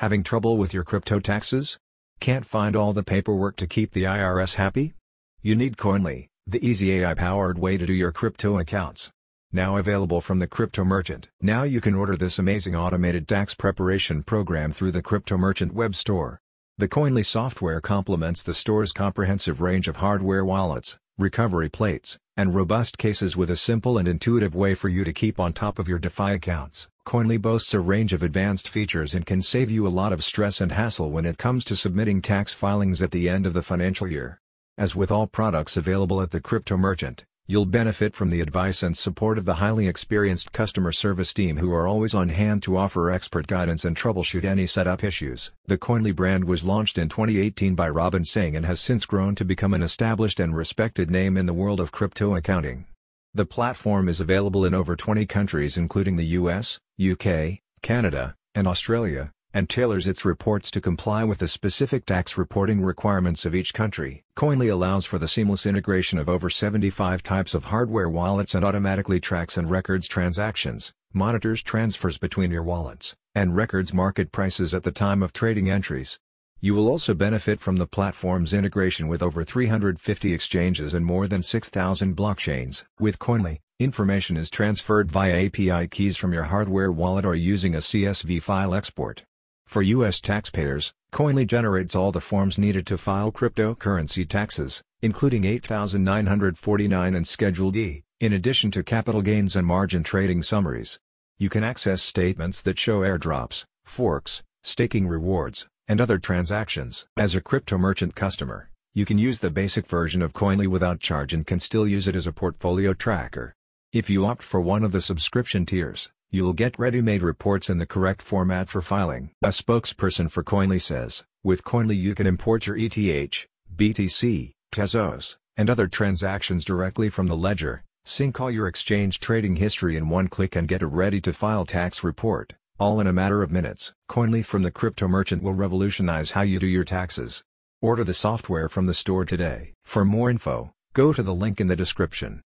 Having trouble with your crypto taxes? Can't find all the paperwork to keep the IRS happy? You need Koinly, the easy AI-powered way to do your crypto accounts. Now available from the Crypto Merchant. Now you can order this amazing automated tax preparation program through the Crypto Merchant web store. The Koinly software complements the store's comprehensive range of hardware wallets, recovery plates, and robust cases with a simple and intuitive way for you to keep on top of your DeFi accounts. Koinly boasts a range of advanced features and can save you a lot of stress and hassle when it comes to submitting tax filings at the end of the financial year. As with all products available at the Crypto Merchant, You'll benefit from the advice and support of the highly experienced customer service team who are always on hand to offer expert guidance and troubleshoot any setup issues. The Koinly brand was launched in 2018 by Robin Singh and has since grown to become an established and respected name in the world of crypto accounting. The platform is available in over 20 countries including the US, UK, Canada, and Australia, and tailors its reports to comply with the specific tax reporting requirements of each country. Koinly allows for the seamless integration of over 75 types of hardware wallets and automatically tracks and records transactions, monitors transfers between your wallets, and records market prices at the time of trading entries. You will also benefit from the platform's integration with over 350 exchanges and more than 6,000 blockchains. With Koinly, information is transferred via API keys from your hardware wallet or using a CSV file export. For U.S. taxpayers, Koinly generates all the forms needed to file cryptocurrency taxes, including 8,949 and Schedule D, in addition to capital gains and margin trading summaries. You can access statements that show airdrops, forks, staking rewards, and other transactions. As a crypto merchant customer, you can use the basic version of Koinly without charge and can still use it as a portfolio tracker. If you opt for one of the subscription tiers, You'll get ready-made reports in the correct format for filing. A spokesperson for Koinly says, with Koinly you can import your ETH, BTC, Tezos, and other transactions directly from the ledger, sync all your exchange trading history in one click and get a ready-to-file tax report, all in a matter of minutes. Koinly from the crypto merchant will revolutionize how you do your taxes. Order the software from the store today. For more info, go to the link in the description.